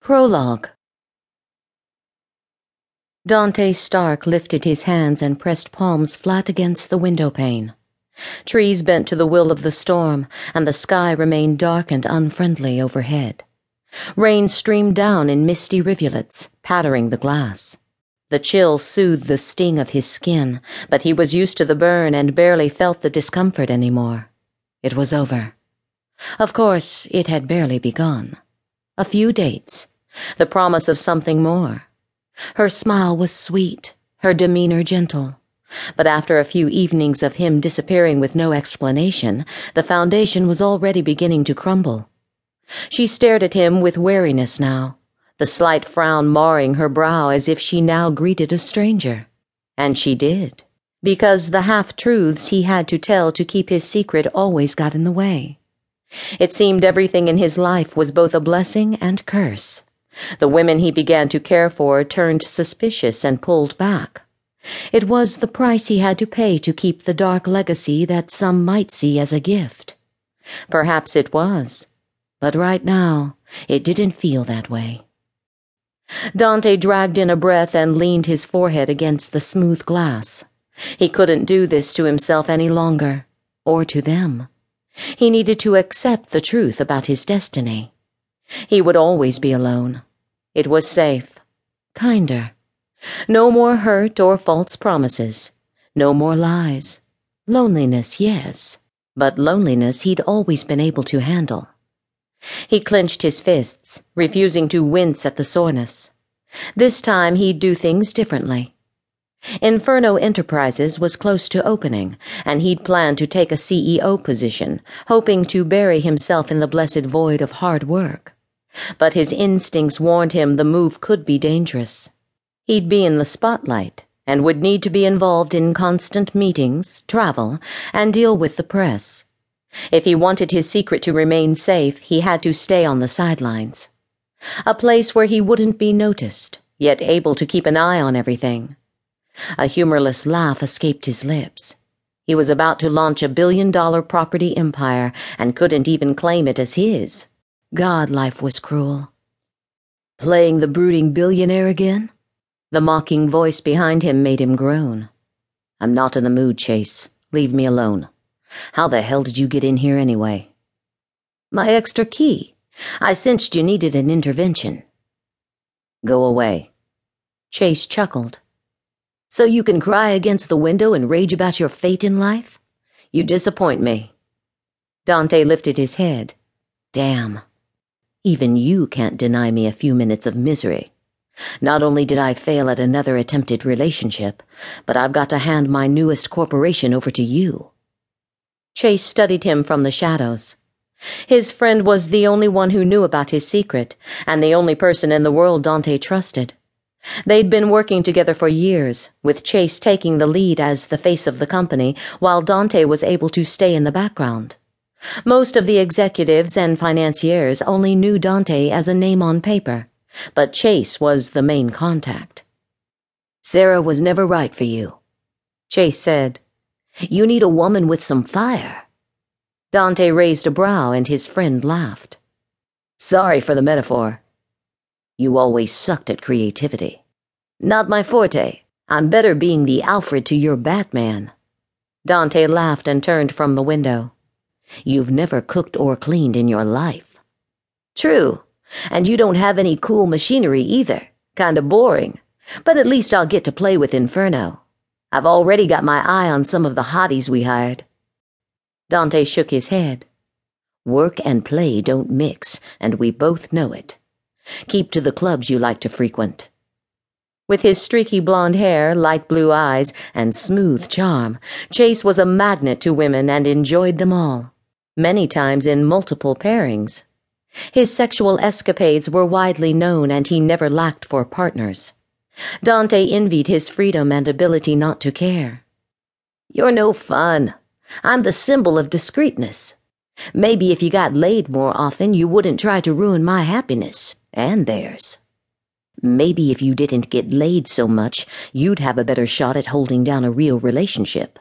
Prologue Dante Stark lifted his hands and pressed palms flat against the window pane. Trees bent to the will of the storm, and the sky remained dark and unfriendly overhead. Rain streamed down in misty rivulets, pattering the glass. The chill soothed the sting of his skin, but he was used to the burn and barely felt the discomfort anymore. It was over. Of course, it had barely begun. A few dates, the promise of something more. Her smile was sweet, her demeanor gentle. But after a few evenings of him disappearing with no explanation, the foundation was already beginning to crumble. She stared at him with wariness now, the slight frown marring her brow as if she now greeted a stranger. And she did, because the half truths he had to tell to keep his secret always got in the way. It seemed everything in his life was both a blessing and curse. The women he began to care for turned suspicious and pulled back. It was the price he had to pay to keep the dark legacy that some might see as a gift. Perhaps it was, but right now it didn't feel that way. Dante dragged in a breath and leaned his forehead against the smooth glass. He couldn't do this to himself any longer, or to them. He needed to accept the truth about his destiny. He would always be alone. It was safe. Kinder. No more hurt or false promises. No more lies. Loneliness, yes, but loneliness he'd always been able to handle. He clenched his fists, refusing to wince at the soreness. This time he'd do things differently. Inferno Enterprises was close to opening, and he'd planned to take a CEO position, hoping to bury himself in the blessed void of hard work. But his instincts warned him the move could be dangerous. He'd be in the spotlight and would need to be involved in constant meetings, travel, and deal with the press. If he wanted his secret to remain safe, he had to stay on the sidelines. A place where he wouldn't be noticed, yet able to keep an eye on everything. A humorless laugh escaped his lips. He was about to launch a billion dollar property empire and couldn't even claim it as his. God, life was cruel. Playing the brooding billionaire again? The mocking voice behind him made him groan. I'm not in the mood, Chase. Leave me alone. How the hell did you get in here anyway? My extra key. I sensed you needed an intervention. Go away. Chase chuckled. So you can cry against the window and rage about your fate in life? You disappoint me. Dante lifted his head. Damn. Even you can't deny me a few minutes of misery. Not only did I fail at another attempted relationship, but I've got to hand my newest corporation over to you. Chase studied him from the shadows. His friend was the only one who knew about his secret, and the only person in the world Dante trusted. They'd been working together for years, with Chase taking the lead as the face of the company, while Dante was able to stay in the background. Most of the executives and financiers only knew Dante as a name on paper, but Chase was the main contact. Sarah was never right for you, Chase said. You need a woman with some fire. Dante raised a brow and his friend laughed. Sorry for the metaphor. You always sucked at creativity. Not my forte. I'm better being the Alfred to your Batman. Dante laughed and turned from the window. You've never cooked or cleaned in your life. True, and you don't have any cool machinery either. Kinda boring. But at least I'll get to play with Inferno. I've already got my eye on some of the hotties we hired. Dante shook his head. Work and play don't mix, and we both know it. Keep to the clubs you like to frequent. With his streaky blonde hair, light blue eyes, and smooth charm, Chase was a magnet to women and enjoyed them all many times in multiple pairings. His sexual escapades were widely known and he never lacked for partners. Dante envied his freedom and ability not to care. You're no fun. I'm the symbol of discreetness. Maybe if you got laid more often, you wouldn't try to ruin my happiness, and theirs. Maybe if you didn't get laid so much, you'd have a better shot at holding down a real relationship.